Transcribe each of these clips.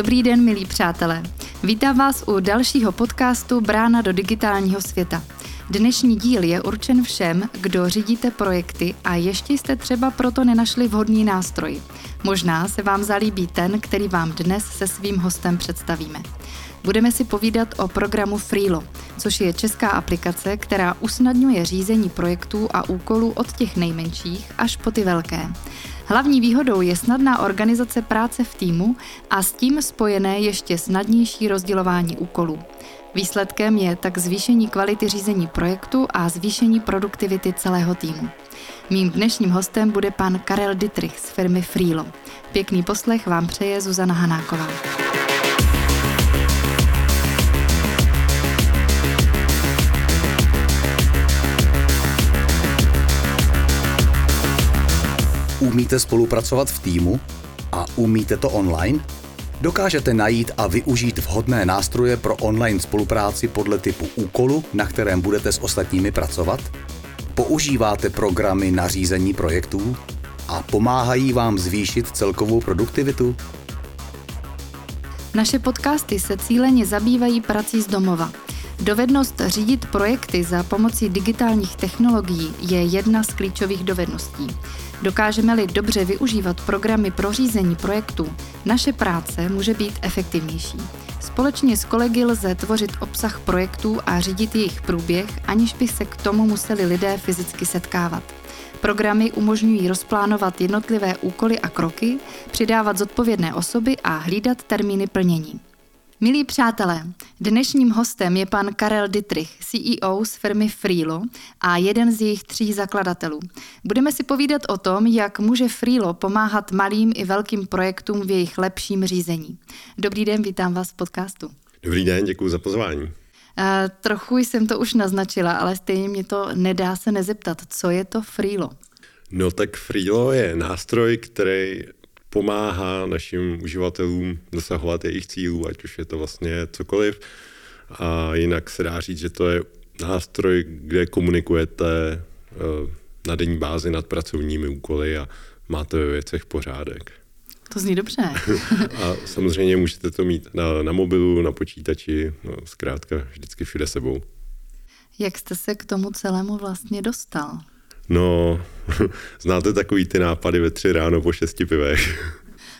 Dobrý den, milí přátelé. Vítám vás u dalšího podcastu Brána do digitálního světa. Dnešní díl je určen všem, kdo řídíte projekty a ještě jste třeba proto nenašli vhodný nástroj. Možná se vám zalíbí ten, který vám dnes se svým hostem představíme. Budeme si povídat o programu Freelo, což je česká aplikace, která usnadňuje řízení projektů a úkolů od těch nejmenších až po ty velké. Hlavní výhodou je snadná organizace práce v týmu a s tím spojené ještě snadnější rozdělování úkolů. Výsledkem je tak zvýšení kvality řízení projektu a zvýšení produktivity celého týmu. Mým dnešním hostem bude pan Karel Dietrich z firmy Freelo. Pěkný poslech vám přeje Zuzana Hanáková. Umíte spolupracovat v týmu? A umíte to online? Dokážete najít a využít vhodné nástroje pro online spolupráci podle typu úkolu, na kterém budete s ostatními pracovat? Používáte programy na řízení projektů? A pomáhají vám zvýšit celkovou produktivitu? Naše podcasty se cíleně zabývají prací z domova. Dovednost řídit projekty za pomocí digitálních technologií je jedna z klíčových dovedností. Dokážeme-li dobře využívat programy pro řízení projektů, naše práce může být efektivnější. Společně s kolegy lze tvořit obsah projektů a řídit jejich průběh, aniž by se k tomu museli lidé fyzicky setkávat. Programy umožňují rozplánovat jednotlivé úkoly a kroky, přidávat zodpovědné osoby a hlídat termíny plnění. Milí přátelé, dnešním hostem je pan Karel Dietrich, CEO z firmy Freelo a jeden z jejich tří zakladatelů. Budeme si povídat o tom, jak může Freelo pomáhat malým i velkým projektům v jejich lepším řízení. Dobrý den, vítám vás v podcastu. Dobrý den, děkuji za pozvání. Uh, trochu jsem to už naznačila, ale stejně mě to nedá se nezeptat. Co je to Freelo? No tak Freelo je nástroj, který pomáhá našim uživatelům dosahovat jejich cílů, ať už je to vlastně cokoliv. A jinak se dá říct, že to je nástroj, kde komunikujete eh, na denní bázi nad pracovními úkoly a máte ve věcech pořádek. To zní dobře. a samozřejmě můžete to mít na, na mobilu, na počítači, no, zkrátka vždycky všude sebou. Jak jste se k tomu celému vlastně dostal? No, znáte takový ty nápady ve tři ráno po šesti pivech?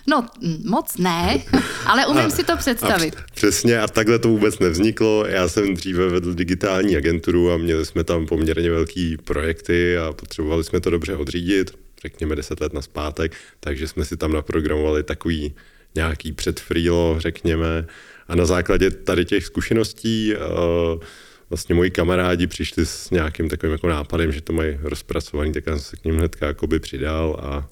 No, moc ne, ale umím a, si to představit. A přesně, a takhle to vůbec nevzniklo. Já jsem dříve vedl digitální agenturu a měli jsme tam poměrně velký projekty a potřebovali jsme to dobře odřídit, řekněme deset let na zpátek, takže jsme si tam naprogramovali takový nějaký předfrýlo, řekněme, a na základě tady těch zkušeností uh, vlastně moji kamarádi přišli s nějakým takovým jako nápadem, že to mají rozpracovaný, tak já jsem se k ním hnedka jakoby přidal a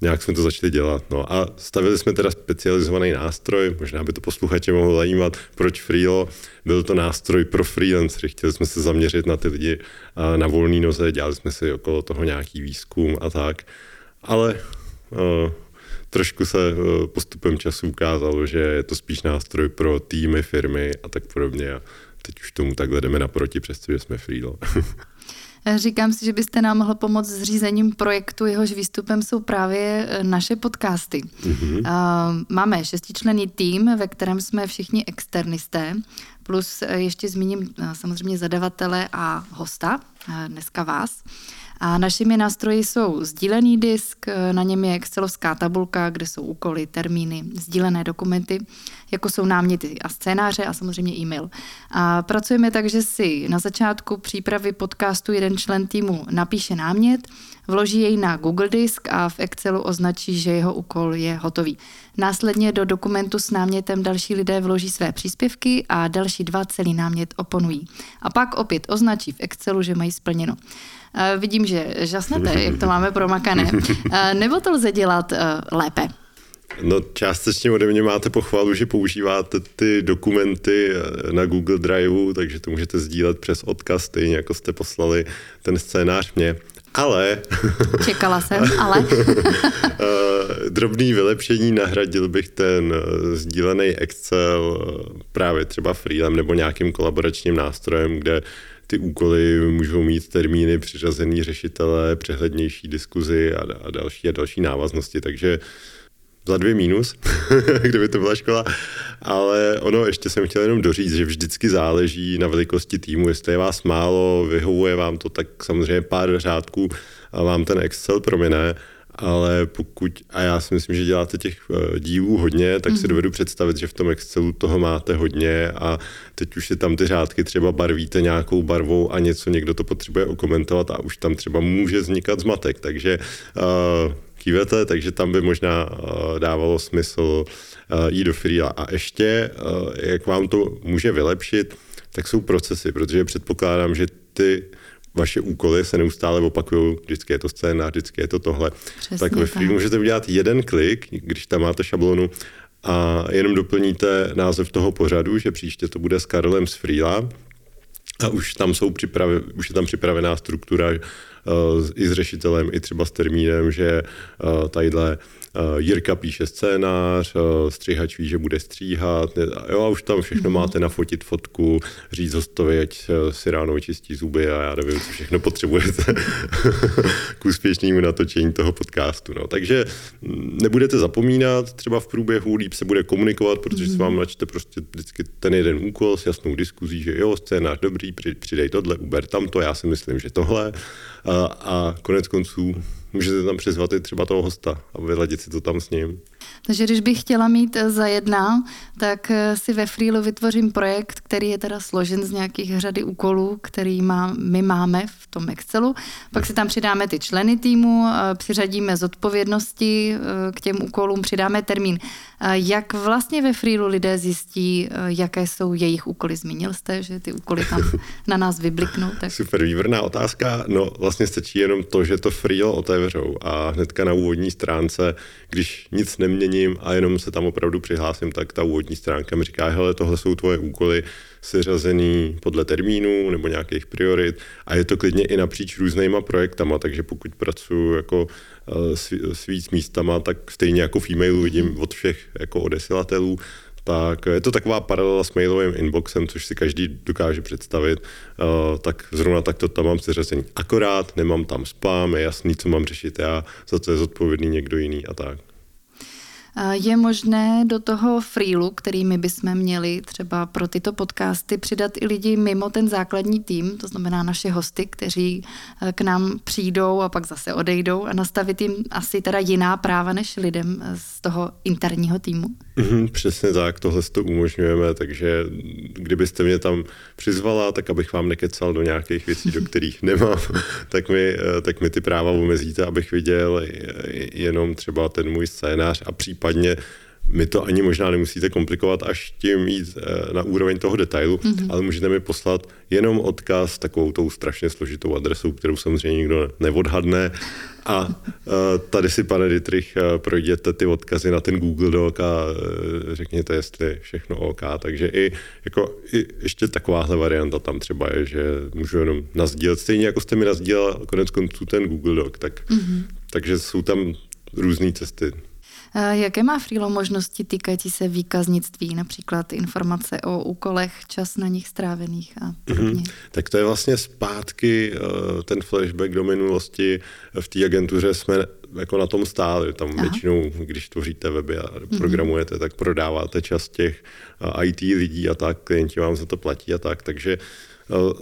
nějak jsme to začali dělat. No a stavili jsme teda specializovaný nástroj, možná by to posluchače mohlo zajímat, proč Freelo. Byl to nástroj pro freelancery, chtěli jsme se zaměřit na ty lidi na volné noze, dělali jsme si okolo toho nějaký výzkum a tak. Ale uh, trošku se uh, postupem času ukázalo, že je to spíš nástroj pro týmy, firmy a tak podobně. Teď už tomu takhle jdeme naproti, přestože jsme freelo. Říkám si, že byste nám mohl pomoct s řízením projektu, jehož výstupem jsou právě e, naše podcasty. Mm-hmm. Máme šestičlený tým, ve kterém jsme všichni externisté, plus e, ještě zmíním samozřejmě zadavatele a hosta, dneska vás. A našimi nástroji jsou sdílený disk, na něm je excelovská tabulka, kde jsou úkoly, termíny, sdílené dokumenty, jako jsou náměty a scénáře a samozřejmě e-mail. A pracujeme tak, že si na začátku přípravy podcastu jeden člen týmu napíše námět, vloží jej na Google Disk a v Excelu označí, že jeho úkol je hotový. Následně do dokumentu s námětem další lidé vloží své příspěvky a další dva celý námět oponují. A pak opět označí v Excelu, že mají splněno. Uh, vidím, že žasnete, jak to máme promakané. Uh, nebo to lze dělat uh, lépe? No částečně ode mě máte pochvalu, že používáte ty dokumenty na Google Drive, takže to můžete sdílet přes odkaz, stejně jako jste poslali ten scénář mě. Ale... Čekala jsem, ale... drobný vylepšení nahradil bych ten sdílený Excel právě třeba freelem nebo nějakým kolaboračním nástrojem, kde ty úkoly můžou mít termíny, přiřazený řešitele, přehlednější diskuzi a, a další a další návaznosti, takže za dvě minus, kdyby to byla škola, ale ono ještě jsem chtěl jenom doříct, že vždycky záleží na velikosti týmu, jestli je vás málo, vyhovuje vám to, tak samozřejmě pár řádků a vám ten Excel promine, ale pokud, a já si myslím, že děláte těch eh, dílů hodně, tak mm-hmm. si mhm. dovedu představit, že v tom Excelu toho máte hodně a teď už si tam ty řádky třeba barvíte nějakou barvou a něco někdo to potřebuje okomentovat a už tam třeba může vznikat zmatek, takže uh, kývete, takže tam by možná uh, dávalo smysl uh, jít do freela. A ještě, uh, jak vám to může vylepšit, tak jsou procesy, protože předpokládám, že ty vaše úkoly se neustále opakují, vždycky je to scéna, vždycky je to tohle. Přesně tak ve Freelu můžete udělat jeden klik, když tam máte šablonu a jenom doplníte název toho pořadu, že příště to bude s Karlem z Freela a už tam jsou připraven, už je tam připravená struktura i s řešitelem, i třeba s termínem, že uh, tadyhle Uh, Jirka píše scénář, uh, střihač ví, že bude stříhat, jo, a už tam všechno mm-hmm. máte nafotit fotku, říct hostovi, ať si ráno vyčistí zuby a já nevím, co všechno potřebujete k úspěšnému natočení toho podcastu. No. Takže mm, nebudete zapomínat, třeba v průběhu líp se bude komunikovat, protože mm-hmm. se vám načte prostě vždycky ten jeden úkol s jasnou diskuzí, že jo, scénář dobrý, přidej tohle, uber tamto, já si myslím, že tohle. A, a konec konců můžete tam přizvat i třeba toho hosta a vyladit si to tam s ním. Takže když bych chtěla mít eh, za jedna, tak eh, si ve Freelu vytvořím projekt, který je teda složen z nějakých řady úkolů, který má, my máme v tom Excelu. Pak si tam přidáme ty členy týmu, eh, přiřadíme zodpovědnosti k těm úkolům, přidáme termín. Jak vlastně ve Freelu lidé zjistí, jaké jsou jejich úkoly? Zmínil jste, že ty úkoly tam na nás vybliknou. Tak... Super, výborná otázka. No vlastně stačí jenom to, že to Freelo otevřou a hnedka na úvodní stránce, když nic nemění změním a jenom se tam opravdu přihlásím, tak ta úvodní stránka mi říká, hele, tohle jsou tvoje úkoly seřazený podle termínů nebo nějakých priorit a je to klidně i napříč různýma projektama, takže pokud pracuji jako eh, s, víc místama, tak stejně jako v e-mailu vidím od všech jako odesilatelů, tak je to taková paralela s mailovým inboxem, což si každý dokáže představit, uh, tak zrovna tak to tam mám seřazení. Akorát nemám tam spam, je jasný, co mám řešit já, za co je zodpovědný někdo jiný a tak. Je možné do toho freelu, který my bychom měli třeba pro tyto podcasty, přidat i lidi mimo ten základní tým, to znamená naše hosty, kteří eh, k nám přijdou a pak zase odejdou a nastavit jim asi teda jiná práva než lidem z toho interního týmu? Mm, přesně tak, tohle to umožňujeme, takže kdybyste mě tam přizvala, tak abych vám nekecal do nějakých věcí, do kterých nemám, tak mi, eh, tak mi ty práva omezíte, abych viděl jenom třeba ten můj scénář a případně mi to ani možná nemusíte komplikovat až tím jít eh, na úroveň toho detailu, mm-hmm. ale můžete mi poslat jenom odkaz takovou tou strašně složitou adresou, kterou samozřejmě nikdo neodhadne. A eh, tady si, pane Dietrich, eh, projděte ty odkazy na ten Google Doc a řekněte, jestli všechno OK. Takže i, jako, i ještě takováhle varianta tam třeba je, že můžu jenom nazdílet. Stejně jako jste mi nazdílel konec konců ten Google Doc, tak, mm-hmm. takže jsou tam různé cesty. Eh, jaké má Freelo možnosti týkající se výkaznictví, například informace o úkolech, čas na nich strávených a podobně? Mm-hmm. Tak to je vlastně zpátky eh, ten flashback do minulosti. V té agentuře jsme jako na tom stáli. Tam Aha. většinou, když tvoříte weby a mhm. programujete, mm-hmm. tak prodáváte čas těch eh, IT lidí a tak, klienti vám za to platí a tak, takže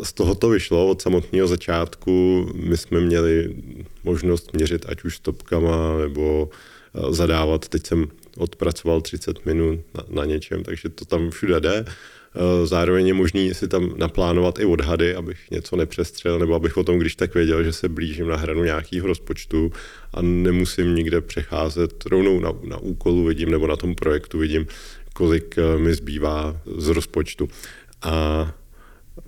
z toho to vyšlo od samotného začátku. My jsme měli možnost měřit ať už stopkama nebo Eh, zadávat. Teď jsem odpracoval 30 minut na, na něčem, takže to tam všude jde. Eh, zároveň je možný si tam naplánovat i odhady, abych něco nepřestřel, nebo abych o tom, když tak věděl, že se blížím na hranu nějakého rozpočtu a nemusím nikde přecházet. Rovnou na, na úkolu vidím, nebo na tom projektu vidím, kolik eh, mi zbývá z rozpočtu. A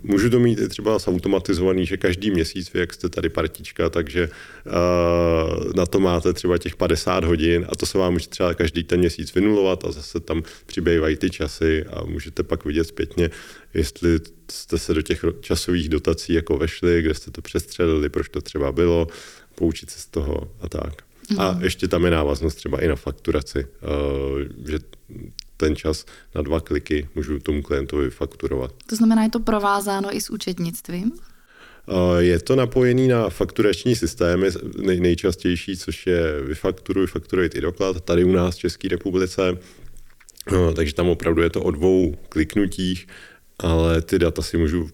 Můžu to mít i třeba zautomatizovaný, že každý měsíc, vy jak jste tady partička, takže uh, na to máte třeba těch 50 hodin a to se vám může třeba každý ten měsíc vynulovat a zase tam přibývají ty časy a můžete pak vidět zpětně, jestli jste se do těch časových dotací jako vešli, kde jste to přestřelili, proč to třeba bylo, poučit se z toho a tak. Mm. A ještě tam je návaznost třeba i na fakturaci, že ten čas na dva kliky můžu tomu klientovi fakturovat. To znamená, je to provázáno i s účetnictvím? Je to napojený na fakturační systémy, nej, nejčastější, což je vyfakturuj, fakturuj i doklad, tady u nás v České republice. No, takže tam opravdu je to o dvou kliknutích, ale ty data si můžu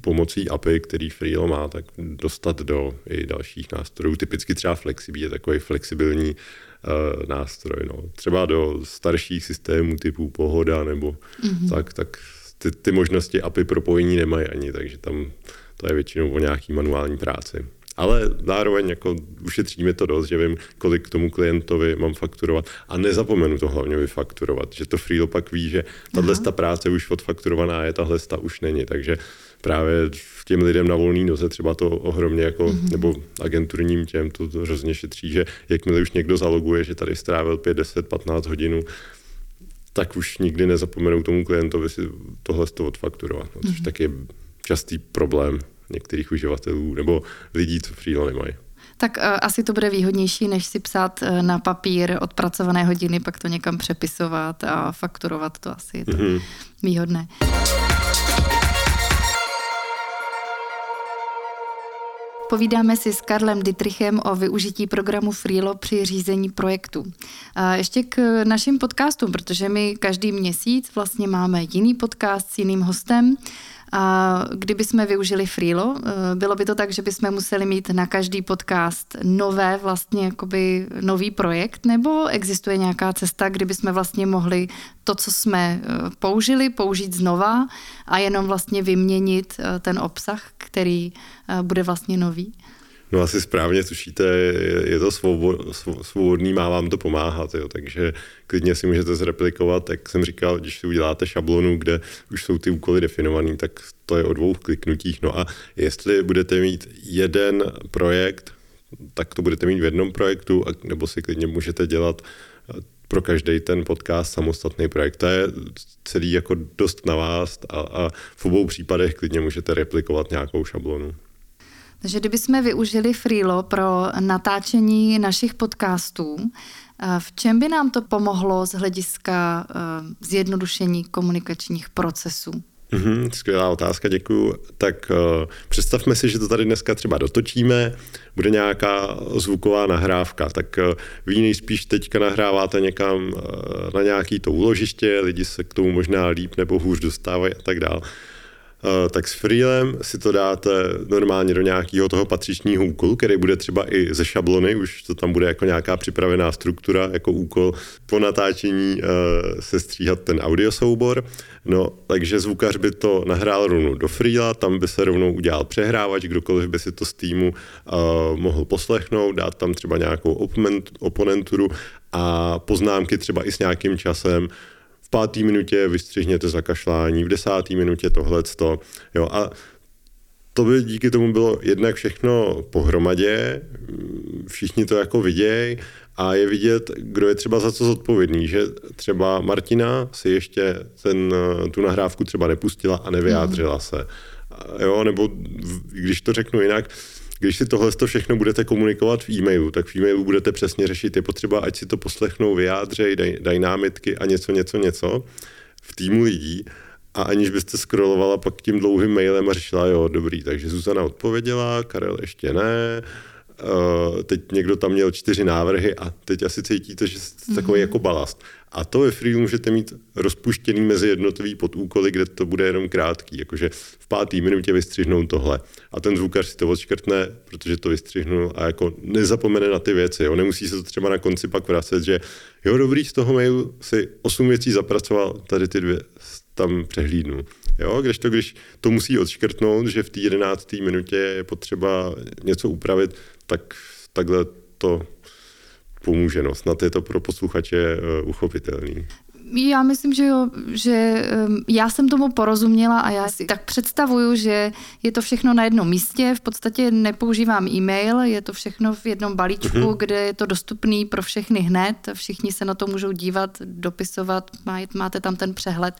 pomocí API, který Freelo má, tak dostat do i dalších nástrojů. Typicky třeba Flexibí je takový flexibilní uh, nástroj. No. Třeba do starších systémů typu Pohoda nebo mm-hmm. tak, tak ty, ty možnosti API propojení nemají ani, takže tam to je většinou o nějaký manuální práci. Ale zároveň jako ušetříme to dost, že vím, kolik k tomu klientovi mám fakturovat a nezapomenu to hlavně vyfakturovat, že to Freelo pak ví, že tahle ta práce už odfakturovaná je, tahle ta už není, takže právě těm lidem na volný noze třeba to ohromně jako, mm-hmm. nebo agenturním těm to, to hrozně šetří, že jakmile už někdo zaloguje, že tady strávil 5, 10, 15 hodin, tak už nikdy nezapomenou tomu klientovi si tohle z toho odfakturovat, no, což mm-hmm. tak je častý problém některých uživatelů nebo lidí, co Freelo nemají. Tak uh, asi to bude výhodnější, než si psát uh, na papír odpracované hodiny, pak to někam přepisovat a fakturovat, to asi je to mm-hmm. výhodné. Povídáme si s Karlem Dietrichem o využití programu Freelo při řízení projektu. A ještě k našim podcastům, protože my každý měsíc vlastně máme jiný podcast s jiným hostem a kdyby jsme využili Freelo, eh, bylo by to tak, že bychom museli mít na každý podcast nové, vlastně jakoby nový projekt, nebo existuje nějaká cesta, kdyby jsme vlastně mohli to, co jsme eh, použili, použít znova a jenom vlastně vyměnit eh, ten obsah, který bude vlastně nový? No asi správně tušíte, je to svobodný, má vám to pomáhat, jo, takže klidně si můžete zreplikovat, jak jsem říkal, když si uděláte šablonu, kde už jsou ty úkoly definované, tak to je o dvou kliknutích. No a jestli budete mít jeden projekt, tak to budete mít v jednom projektu, nebo si klidně můžete dělat eh, pro každý ten podcast samostatný projekt. To je celý jako dost na vás a, a v obou případech klidně můžete replikovat nějakou šablonu. Takže kdybychom využili Freelo pro natáčení našich podcastů, eh, v čem by nám to pomohlo z hlediska eh, zjednodušení komunikačních procesů? Mm-hmm, skvělá otázka, děkuju. Tak uh, představme si, že to tady dneska třeba dotočíme, bude nějaká zvuková nahrávka, tak uh, vy nejspíš teďka nahráváte někam uh, na nějaký to úložiště, lidi se k tomu možná líp nebo hůř dostávají a tak dále. Eh, tak s Freelem si to dáte normálně do nějakého toho patřičního úkolu, který bude třeba i ze šablony, už to tam bude jako nějaká připravená struktura, jako úkol po natáčení uh, se stříhat ten audio soubor. No, takže zvukař by to nahrál rovnou do Freela, tam by se rovnou udělal přehrávač, kdokoliv by si to z týmu uh, mohl poslechnout, dát tam třeba nějakou oponenturu a poznámky třeba i s nějakým časem, v páté minutě vystřihněte zakašlání, v desáté minutě tohleto. Jo, a to by díky tomu bylo jednak všechno pohromadě, všichni to jako vidějí a je vidět, kdo je třeba za co zodpovědný, že třeba Martina si ještě ten, tu nahrávku třeba nepustila a nevyjádřila mm. se. Jo, nebo když to řeknu jinak, když si tohle všechno budete komunikovat v e-mailu, tak v e-mailu budete přesně řešit, je potřeba, ať si to poslechnou, vyjádřej, daj, daj námitky a něco, něco, něco v týmu lidí. A aniž byste scrollovala pak tím dlouhým mailem a řešila, jo, dobrý, takže Zuzana odpověděla, Karel ještě ne, teď někdo tam měl čtyři návrhy a teď asi cítíte, že jste takový mm-hmm. jako balast. A to ve Free můžete mít rozpuštěný mezi jednotlivý podúkoly, kde to bude jenom krátký, jakože v pátý minutě vystřihnout tohle. A ten zvukař si to odškrtne, protože to vystřihnul a jako nezapomene na ty věci. Jo. Nemusí se to třeba na konci pak vracet, že jo, dobrý, z toho mailu si osm věcí zapracoval, tady ty dvě tam přehlídnu. Jo, když to, když to musí odškrtnout, že v té jedenácté minutě je potřeba něco upravit, tak takhle to pomůže. No. Snad je to pro posluchače uh, uchopitelný. Já myslím, že jo, že um, já jsem tomu porozuměla a já si tak představuju, že je to všechno na jednom místě, v podstatě nepoužívám e-mail, je to všechno v jednom balíčku, uh-huh. kde je to dostupný pro všechny hned, všichni se na to můžou dívat, dopisovat, máte tam ten přehled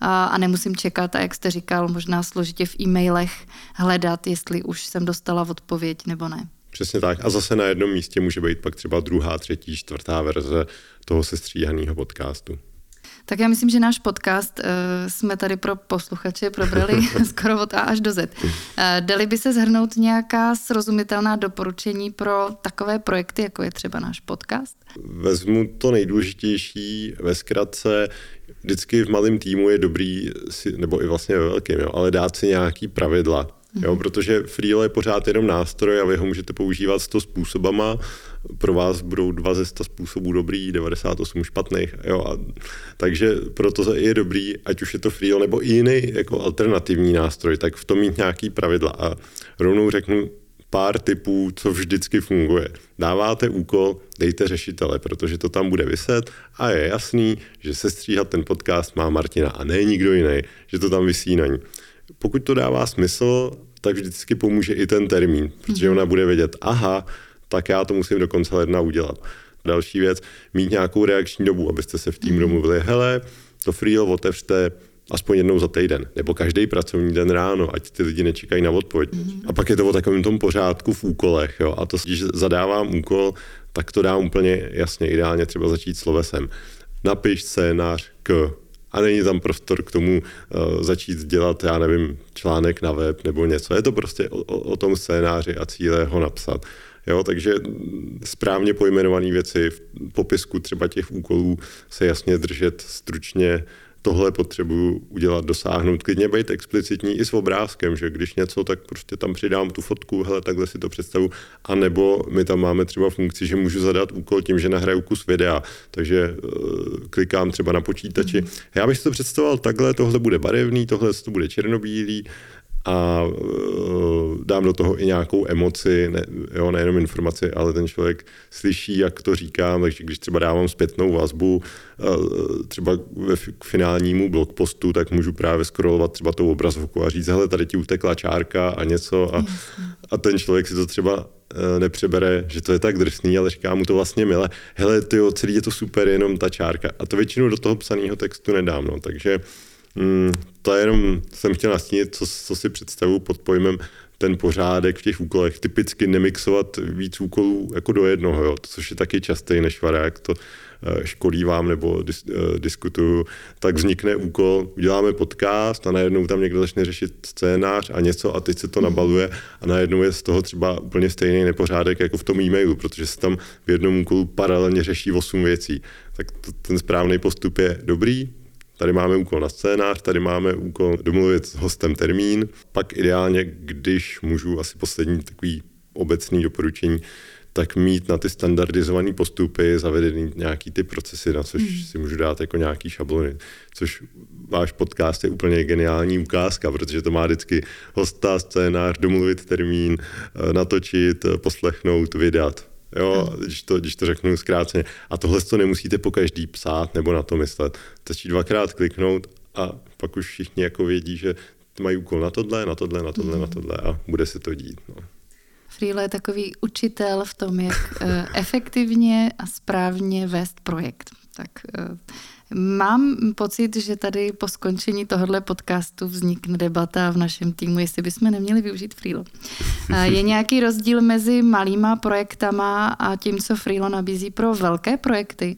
a, a nemusím čekat a jak jste říkal, možná složitě v e-mailech hledat, jestli už jsem dostala odpověď nebo ne. Přesně tak. A zase na jednom místě může být pak třeba druhá, třetí, čtvrtá verze toho sestříhaného podcastu. Tak já myslím, že náš podcast uh, jsme tady pro posluchače probrali skoro od A až do Z. Uh, dali by se zhrnout nějaká srozumitelná doporučení pro takové projekty, jako je třeba náš podcast? Vezmu to nejdůležitější ve zkratce. Vždycky v malém týmu je dobrý, si, nebo i vlastně ve velkém, jo, ale dát si nějaký pravidla Jo, protože Freelo je pořád jenom nástroj a vy ho můžete používat 100 způsobama. Pro vás budou dva ze 100 způsobů dobrý, 98 špatných. Jo, a, takže proto je dobrý, ať už je to Freelo nebo i jiný jako alternativní nástroj, tak v tom mít nějaký pravidla. A rovnou řeknu pár typů, co vždycky funguje. Dáváte úkol, dejte řešitele, protože to tam bude vyset a je jasný, že se stříhat ten podcast má Martina a ne nikdo jiný, že to tam vysí na ní pokud to dává smysl, tak vždycky pomůže i ten termín, protože mhm. ona bude vědět, aha, tak já to musím do konce ledna udělat. Další věc, mít nějakou reakční dobu, abyste se v tým mhm. domluvili, hele, to freelo otevřte aspoň jednou za týden, nebo každý pracovní den ráno, ať ty lidi nečekají na odpověď. Mm-hmm. A pak je to o takovém tom pořádku v úkolech. Jo? A to, když zadávám úkol, tak to dám úplně jasně, ideálně třeba začít slovesem. Napiš scénář k a není tam prostor k tomu uh, začít dělat, já nevím, článek na web nebo něco. Je to prostě o, o tom scénáři a cíle ho napsat. Jo, takže správně pojmenované věci v popisku třeba těch úkolů se jasně držet stručně tohle potřebuju udělat, dosáhnout, klidně být explicitní i s obrázkem, že když něco, tak prostě tam přidám tu fotku, hele, takhle si to představu, a nebo my tam máme třeba funkci, že můžu zadat úkol tím, že nahraju kus videa, takže uh, klikám třeba na počítači. Mm. Já bych si to představoval takhle, tohle bude barevný, tohle to bude černobílý, a uh, dám do toho i nějakou emoci, ne, jo, nejenom informaci, ale ten člověk slyší, jak to říkám, takže když třeba dávám zpětnou vazbu uh, třeba ve, k finálnímu blogpostu, tak můžu právě scrollovat třeba tou obrazovku a říct, hele, tady ti utekla čárka a něco a, a ten člověk si to třeba uh, nepřebere, že to je tak drsný, ale říká mu to vlastně milé, hele, ty celý je to super, jenom ta čárka. A to většinou do toho psaného textu nedám, no, takže Mm, to jenom jsem chtěl nastínit, co, co si představuji pod pojmem ten pořádek v těch úkolech. Typicky nemixovat víc úkolů jako do jednoho, jo, což je taky častý než jak to eh, školí vám nebo dis, uh, diskutuju, tak vznikne úkol, uděláme podcast a najednou tam někdo začne řešit scénář a něco a teď se to nabaluje a najednou je z toho třeba úplně stejný nepořádek jako v tom e-mailu, protože se tam v jednom úkolu paralelně řeší 8 věcí. Tak to, ten správný postup je dobrý, Tady máme úkol na scénář, tady máme úkol domluvit s hostem termín. Pak ideálně, když můžu, asi poslední takový obecný doporučení, tak mít na ty standardizované postupy zavedený nějaký ty procesy, na což hmm. si můžu dát jako nějaký šablony, což váš podcast je úplně geniální ukázka, protože to má vždycky hosta, scénář, domluvit termín, eh, natočit, eh, poslechnout, vydat. Jo, když to, když to řeknu zkráceně. A tohle to nemusíte po každý psát nebo na to myslet. Stačí dvakrát kliknout a pak už všichni jako vědí, že mají úkol na tohle, na tohle, na tohle, mm. na tohle a bude se to dít. No. Freelo je takový učitel v tom, jak eh, efektivně a správně vést projekt. Tak eh, Mám pocit, že tady po skončení tohohle podcastu vznikne debata v našem týmu, jestli bychom neměli využít Freelo. Je nějaký rozdíl mezi malýma projektama a tím, co Freelo nabízí pro velké projekty?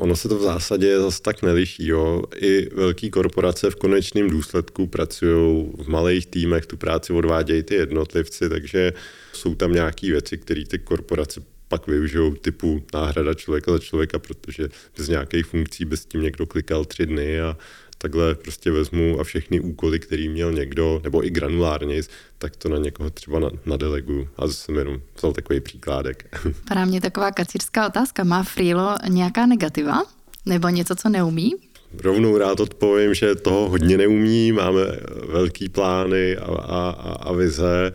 Ono se to v zásadě zase tak neliší. Jo. I velké korporace v konečném důsledku pracují v malých týmech, tu práci odvádějí ty jednotlivci, takže jsou tam nějaké věci, které ty korporace pak využijou typu náhrada člověka za člověka, protože bez nějakých funkcí bez tím někdo klikal tři dny a takhle prostě vezmu a všechny úkoly, který měl někdo, nebo i granulárně, tak to na někoho třeba nadelegu. A zase jsem jenom vzal takový příkládek. Para mě taková kacířská otázka. Má Freelo nějaká negativa? Nebo něco, co neumí? Rovnou rád odpovím, že toho hodně neumí, máme velký plány a, a, a vize,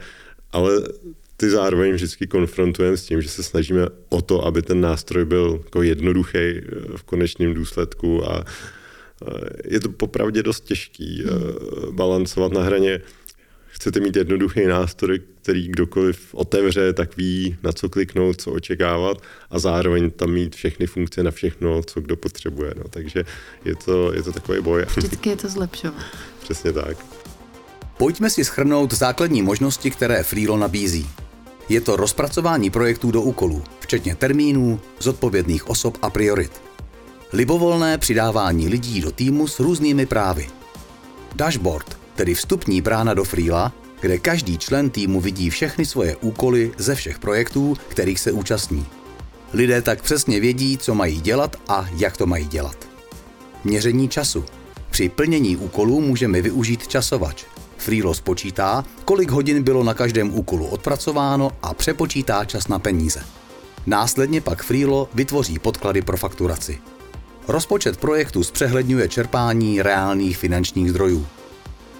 ale ty zároveň vždycky konfrontujeme s tím, že se snažíme o to, aby ten nástroj byl jako jednoduchý eh, v konečném důsledku a eh, je to popravdě dost těžký eh, balancovat na hraně. Chcete mít jednoduchý nástroj, který kdokoliv otevře, tak ví, na co kliknout, co očekávat a zároveň tam mít všechny funkce na všechno, co kdo potřebuje. No, takže je to, je to takový boj. Vždycky je to zlepšovat. Přesně tak. Pojďme si schrnout základní možnosti, které Freelo nabízí. Je to rozpracování projektů do úkolů, včetně termínů, zodpovědných osob a priorit. Libovolné přidávání lidí do týmu s různými právy. Dashboard, tedy vstupní brána do Freela, kde každý člen týmu vidí všechny svoje úkoly ze všech projektů, kterých se účastní. Lidé tak přesně vědí, co mají dělat a jak to mají dělat. Měření času. Při plnění úkolů můžeme využít časovač. Freelo spočítá, kolik hodin bylo na každém úkolu odpracováno a přepočítá čas na peníze. Následně pak Freelo vytvoří podklady pro fakturaci. Rozpočet projektu zpřehledňuje čerpání reálných finančních zdrojů.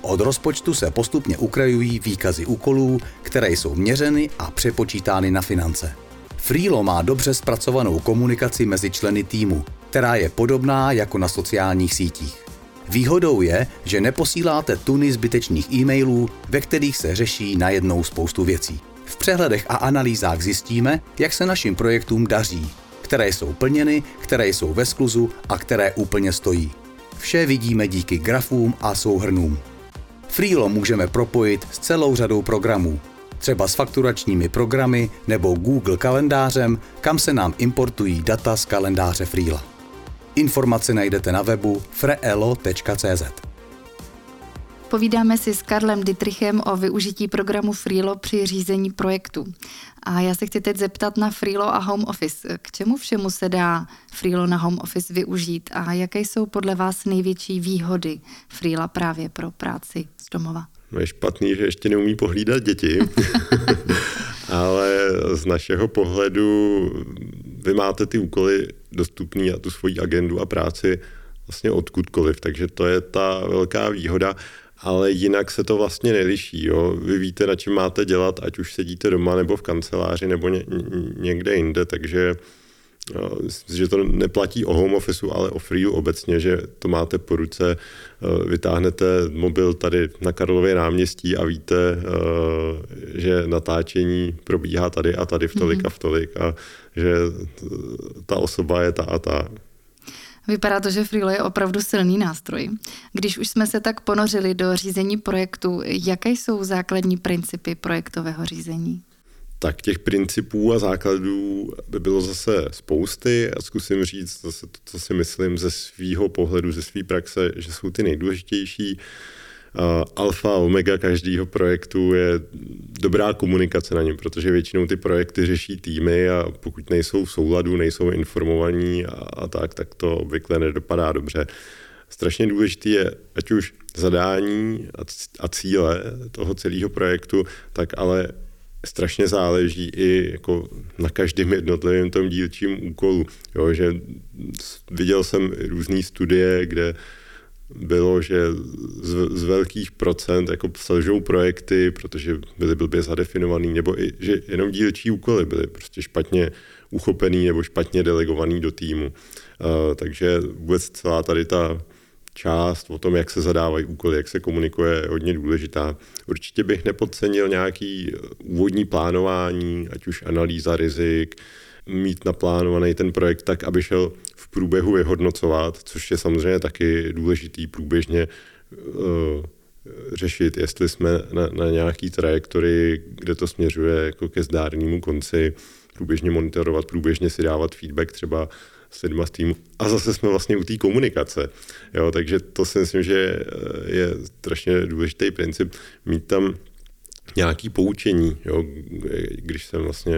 Od rozpočtu se postupně ukrajují výkazy úkolů, které jsou měřeny a přepočítány na finance. Freelo má dobře zpracovanou komunikaci mezi členy týmu, která je podobná jako na sociálních sítích. Výhodou je, že neposíláte tuny zbytečných e-mailů, ve kterých se řeší najednou spoustu věcí. V přehledech a analýzách zjistíme, jak se našim projektům daří, které jsou plněny, které jsou ve skluzu a které úplně stojí. Vše vidíme díky grafům a souhrnům. Freelo můžeme propojit s celou řadou programů, třeba s fakturačními programy nebo Google kalendářem, kam se nám importují data z kalendáře Freela. Informace najdete na webu freelo.cz. Povídáme si s Karlem Dietrichem o využití programu Freelo při řízení projektu. A já se chci teď zeptat na Freelo a Home Office. K čemu všemu se dá Freelo na Home Office využít a jaké jsou podle vás největší výhody Freela právě pro práci z domova? No je špatný, že ještě neumí pohlídat děti, ale z našeho pohledu vy máte ty úkoly dostupný a tu svoji agendu a práci vlastně odkudkoliv, takže to je ta velká výhoda ale jinak se to vlastně neliší. Jo. Vy víte, na čem máte dělat, ať už sedíte doma nebo v kanceláři nebo ně, někde jinde, takže že to neplatí o home office, ale o free obecně, že to máte po ruce, vytáhnete mobil tady na Karlově náměstí a víte, že natáčení probíhá tady a tady v tolik a v tolik a že ta osoba je ta a ta. Vypadá to, že Freelo je opravdu silný nástroj. Když už jsme se tak ponořili do řízení projektu, jaké jsou základní principy projektového řízení? Tak těch principů a základů by bylo zase spousty a zkusím říct zase to, co si myslím ze svého pohledu, ze své praxe, že jsou ty nejdůležitější alfa omega každého projektu je dobrá komunikace na něm, protože většinou ty projekty řeší týmy a pokud nejsou v souladu, nejsou informovaní a, a tak, tak to obvykle nedopadá dobře. Strašně důležité je, ať už zadání a cíle toho celého projektu, tak ale strašně záleží i jako na každém jednotlivém tom dílčím úkolu. Jo, že viděl jsem různé studie, kde bylo, že z, z velkých procent jako selžou projekty, protože byly blbě zadefinovaný, nebo i, že jenom dílčí úkoly byly prostě špatně uchopený nebo špatně delegovaný do týmu. Uh, takže vůbec celá tady ta část o tom, jak se zadávají úkoly, jak se komunikuje, je hodně důležitá. Určitě bych nepodcenil nějaký úvodní plánování, ať už analýza rizik, mít naplánovaný ten projekt tak, aby šel v průběhu vyhodnocovat, což je samozřejmě taky důležitý průběžně uh, řešit, jestli jsme na, na nějaký trajektorii, kde to směřuje jako ke zdárnému konci, průběžně monitorovat, průběžně si dávat feedback třeba s lidma z týmu. A zase jsme vlastně u té komunikace. Jo, takže to si myslím, že je strašně důležitý princip mít tam nějaký poučení, jo, když jsem vlastně,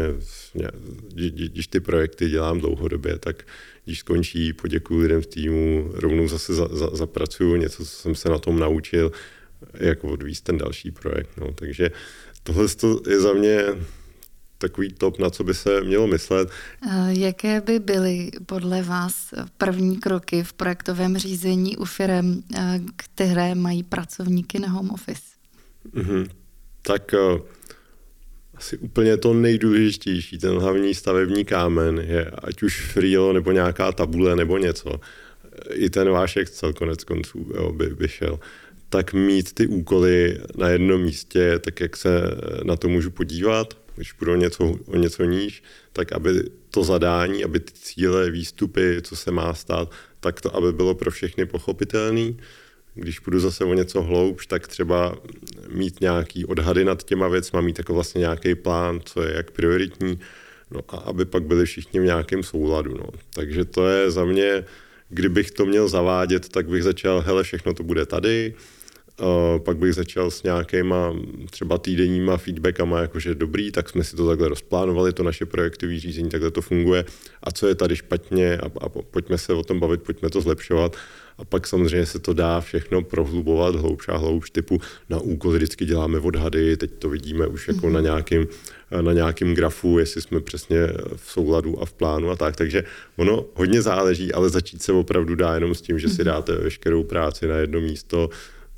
když ty projekty dělám dlouhodobě, tak když skončí, poděkuji lidem v týmu, rovnou zase za, za, zapracuju něco, co jsem se na tom naučil, jak odvíst ten další projekt. No. Takže tohle je za mě takový top, na co by se mělo myslet. Jaké by byly podle vás první kroky v projektovém řízení u firm, které mají pracovníky na home office? Mm-hmm tak uh, asi úplně to nejdůležitější, ten hlavní stavební kámen je ať už Freelo nebo nějaká tabule nebo něco. I ten váš Excel konec konců jo, by, by šel tak mít ty úkoly na jednom místě, tak jak se na to můžu podívat, když budu něco, o něco níž, tak aby to zadání, aby ty cíle, výstupy, co se má stát, tak to, aby bylo pro všechny pochopitelný když půjdu zase o něco hloubš, tak třeba mít nějaký odhady nad těma věcma, mít jako vlastně nějaký plán, co je jak prioritní, no a aby pak byli všichni v nějakém souladu. No. Takže to je za mě kdybych to měl zavádět, tak bych začal, hele, všechno to bude tady, pak bych začal s nějakýma třeba týdenníma feedbackama, jakože dobrý, tak jsme si to takhle rozplánovali, to naše projektové řízení, takhle to funguje a co je tady špatně a, a pojďme se o tom bavit, pojďme to zlepšovat a pak samozřejmě se to dá všechno prohlubovat hloubš a hloubš, typu na úkol vždycky děláme odhady, teď to vidíme už jako mm-hmm. na nějakým na nějakým grafu, jestli jsme přesně v souladu a v plánu a tak. Takže ono hodně záleží, ale začít se opravdu dá jenom s tím, že si mhm. dáte veškerou práci na jedno místo,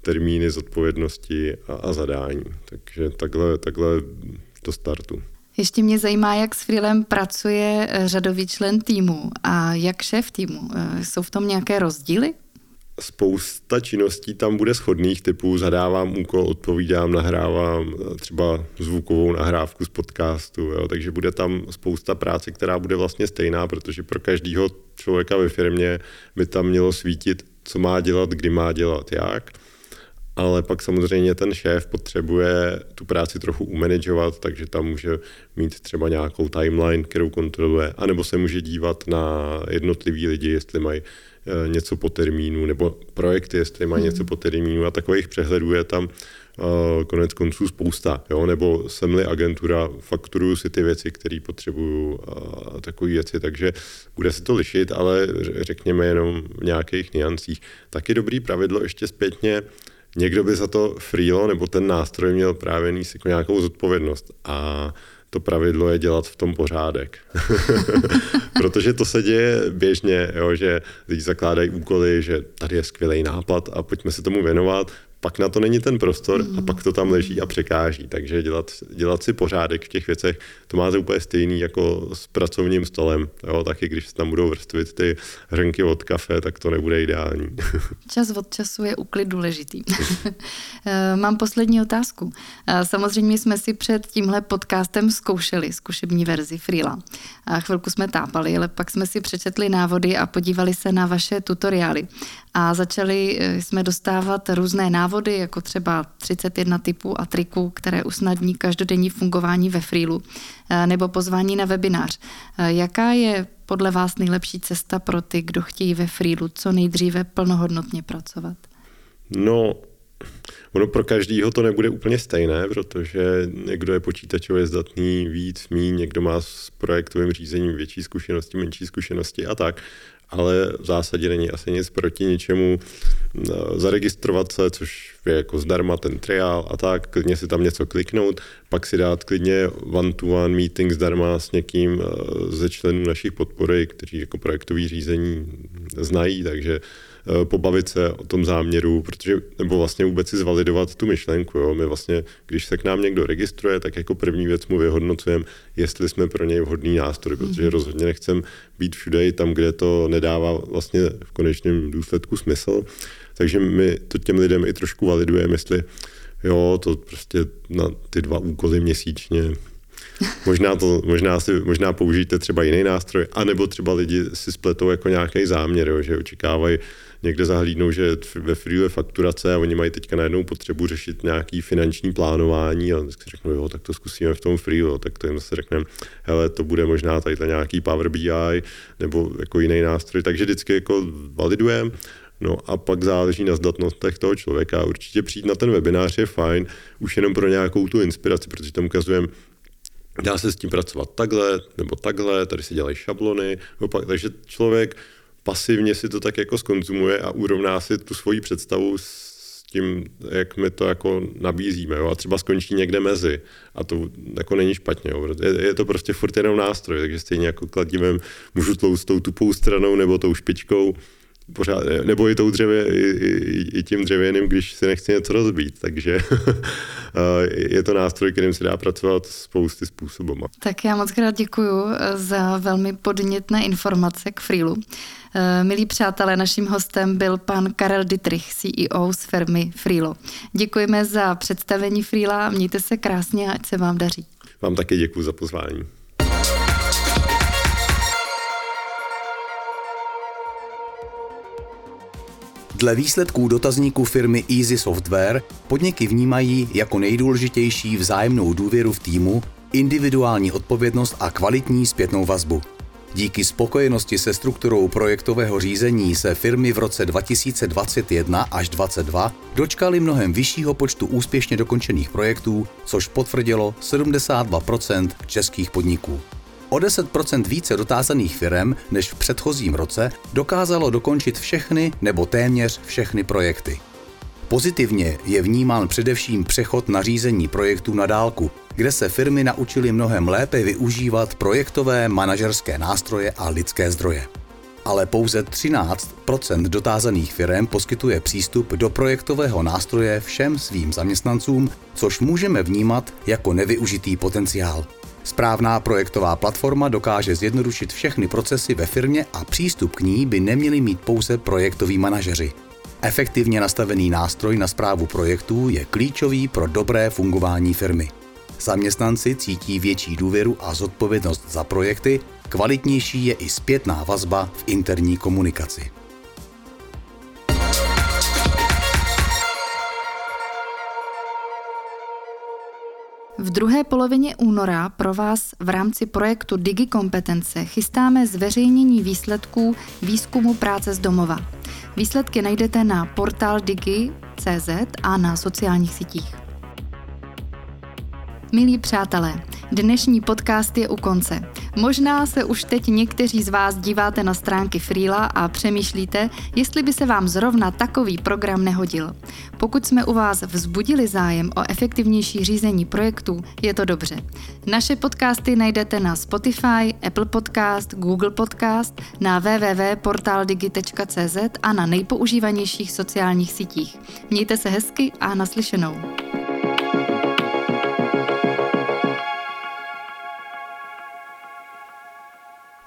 termíny, zodpovědnosti a, a zadání. Takže takhle, takhle do startu. Ještě mě zajímá, jak s Freelem pracuje řadový člen týmu a jak šéf týmu. Jsou v tom nějaké rozdíly? spousta činností tam bude schodných typů, zadávám úkol, odpovídám, nahrávám eh, třeba zvukovou nahrávku z podcastu, jo, takže bude tam spousta práce, která bude vlastně stejná, protože pro každého člověka ve firmě by tam mělo svítit, co má dělat, kdy má dělat, jak. Ale pak samozřejmě ten šéf potřebuje tu práci trochu umanagovat, takže tam může mít třeba nějakou timeline, kterou kontroluje, anebo se může dívat na jednotlivý lidi, jestli mají Eh, něco po termínu, nebo projekty, jestli mají hmm. něco po termínu a takových přehledů je tam uh, konec konců spousta, jo? nebo jsem-li agentura, fakturuju si ty věci, které potřebuju a takové věci, takže bude se to lišit, ale řekněme jenom v nějakých niancích. Taky dobrý pravidlo ještě zpětně, někdo by za to freelo nebo ten nástroj měl právě níst jako nějakou zodpovědnost a to pravidlo je dělat v tom pořádek. Protože to se děje běžně, jo, že lidi zakládají úkoly, že tady je skvělý nápad a pojďme se tomu věnovat, pak na to není ten prostor a pak to tam leží a překáží. Takže dělat, dělat si pořádek v těch věcech, to máte úplně stejný jako s pracovním stolem. Jo, taky když tam budou vrstvit ty hrnky od kafe, tak to nebude ideální. Čas od času je uklid důležitý. Eh, mám poslední otázku. Eh, samozřejmě jsme si před tímhle podcastem zkoušeli zkušební verzi Freela. A chvilku jsme tápali, ale pak jsme si přečetli návody a podívali se na vaše tutoriály. A začali eh, jsme dostávat různé návody, jako třeba 31 typů a triků, které usnadní každodenní fungování ve Freelu, eh, nebo pozvání na webinář. Eh, jaká je podle vás nejlepší cesta pro ty, kdo chtějí ve Freelu co nejdříve plnohodnotně pracovat? No, Ono pro každýho to nebude úplně stejné, protože někdo je počítačově zdatný víc, mí, někdo má s projektovým řízením větší zkušenosti, menší zkušenosti a tak ale v zásadě není asi nic proti ničemu no, zaregistrovat se, což je jako zdarma ten trial a tak, klidně si tam něco kliknout, pak si dát klidně one-to-one meeting zdarma s někým eh, ze členů našich podpory, kteří jako projektový řízení znají, takže Eh, pobavit se o tom záměru, protože, nebo vlastně vůbec si zvalidovat tu myšlenku. Jo. My vlastně, když se k nám někdo registruje, tak jako první věc mu vyhodnocujeme, jestli jsme pro něj vhodný nástroj, protože mhm. rozhodně nechcem být všude tam, kde to nedává vlastně v konečném důsledku smysl. Takže my to těm lidem i trošku validujeme, jestli jo, to prostě na ty dva úkoly měsíčně možná, to, možná, si, možná použijte třeba jiný nástroj, anebo třeba lidi si spletou jako nějaký záměr, jo, že očekávají někde zahlídnou, že ve Free je fakturace a oni mají teďka najednou potřebu řešit nějaký finanční plánování a si řeknou, jo, tak to zkusíme v tom Free, jo, tak to jim zase řekneme, hele, to bude možná tady nějaký Power BI nebo jako jiný nástroj, takže vždycky jako validujeme, No a pak záleží na zdatnostech toho člověka. Určitě přijít na ten webinář je fajn, už jenom pro nějakou tu inspiraci, protože tam ukazujeme, dá se s tím pracovat takhle nebo takhle, tady se dělají šablony, opak, takže člověk pasivně si to tak jako skonzumuje a urovná si tu svoji představu s tím, jak my to jako nabízíme. Jo? A třeba skončí někde mezi. A to jako není špatně. Jo? Je, je, to prostě furt jenom nástroj, takže stejně jako kladivem můžu tloustou tupou stranou nebo tou špičkou pořád, nebo i, tou dřevě, i, i, i tím dřevěným, když si nechci něco rozbít. Takže je to nástroj, kterým se dá pracovat spousty způsobů. Tak já moc krát děkuji eh, za velmi podnětné informace k Freelu. Eh, milí přátelé, naším hostem byl pan Karel Dietrich, CEO z firmy Freelo. Děkujeme za představení Freela, mějte se krásně a ať se vám daří. Vám také děkuji za pozvání. Dle výsledků dotazníku firmy Easy Software podniky vnímají jako nejdůležitější vzájemnou důvěru v týmu, individuální odpovědnost a kvalitní zpětnou vazbu. Díky spokojenosti se strukturou projektového řízení se firmy v roce 2021 až 2022 dočkaly mnohem vyššího počtu úspěšně dokončených projektů, což potvrdilo 72% českých podniků. O 10% více dotázaných firm než v předchozím roce dokázalo dokončit všechny nebo téměř všechny projekty. Pozitivně je vnímán především přechod na řízení projektů na dálku, kde se firmy naučily mnohem lépe využívat projektové manažerské nástroje a lidské zdroje. Ale pouze 13% dotázaných firm poskytuje přístup do projektového nástroje všem svým zaměstnancům, což můžeme vnímat jako nevyužitý potenciál. Správná projektová platforma dokáže zjednodušit všechny procesy ve firmě a přístup k ní by neměli mít pouze projektoví manažeři. Efektivně nastavený nástroj na zprávu projektů je klíčový pro dobré fungování firmy. Zaměstnanci cítí větší důvěru a zodpovědnost za projekty, kvalitnější je i zpětná vazba v interní komunikaci. V druhé polovině února pro vás v rámci projektu Digi kompetence chystáme zveřejnění výsledků výzkumu práce z domova. Výsledky najdete na portál digi.cz a na sociálních sítích. Milí přátelé, dnešní podcast je u konce. Možná se už teď někteří z vás díváte na stránky Freela a přemýšlíte, jestli by se vám zrovna takový program nehodil. Pokud jsme u vás vzbudili zájem o efektivnější řízení projektů, je to dobře. Naše podcasty najdete na Spotify, Apple Podcast, Google Podcast, na www.portaldigi.cz a na nejpoužívanějších sociálních sítích. Mějte se hezky a naslyšenou.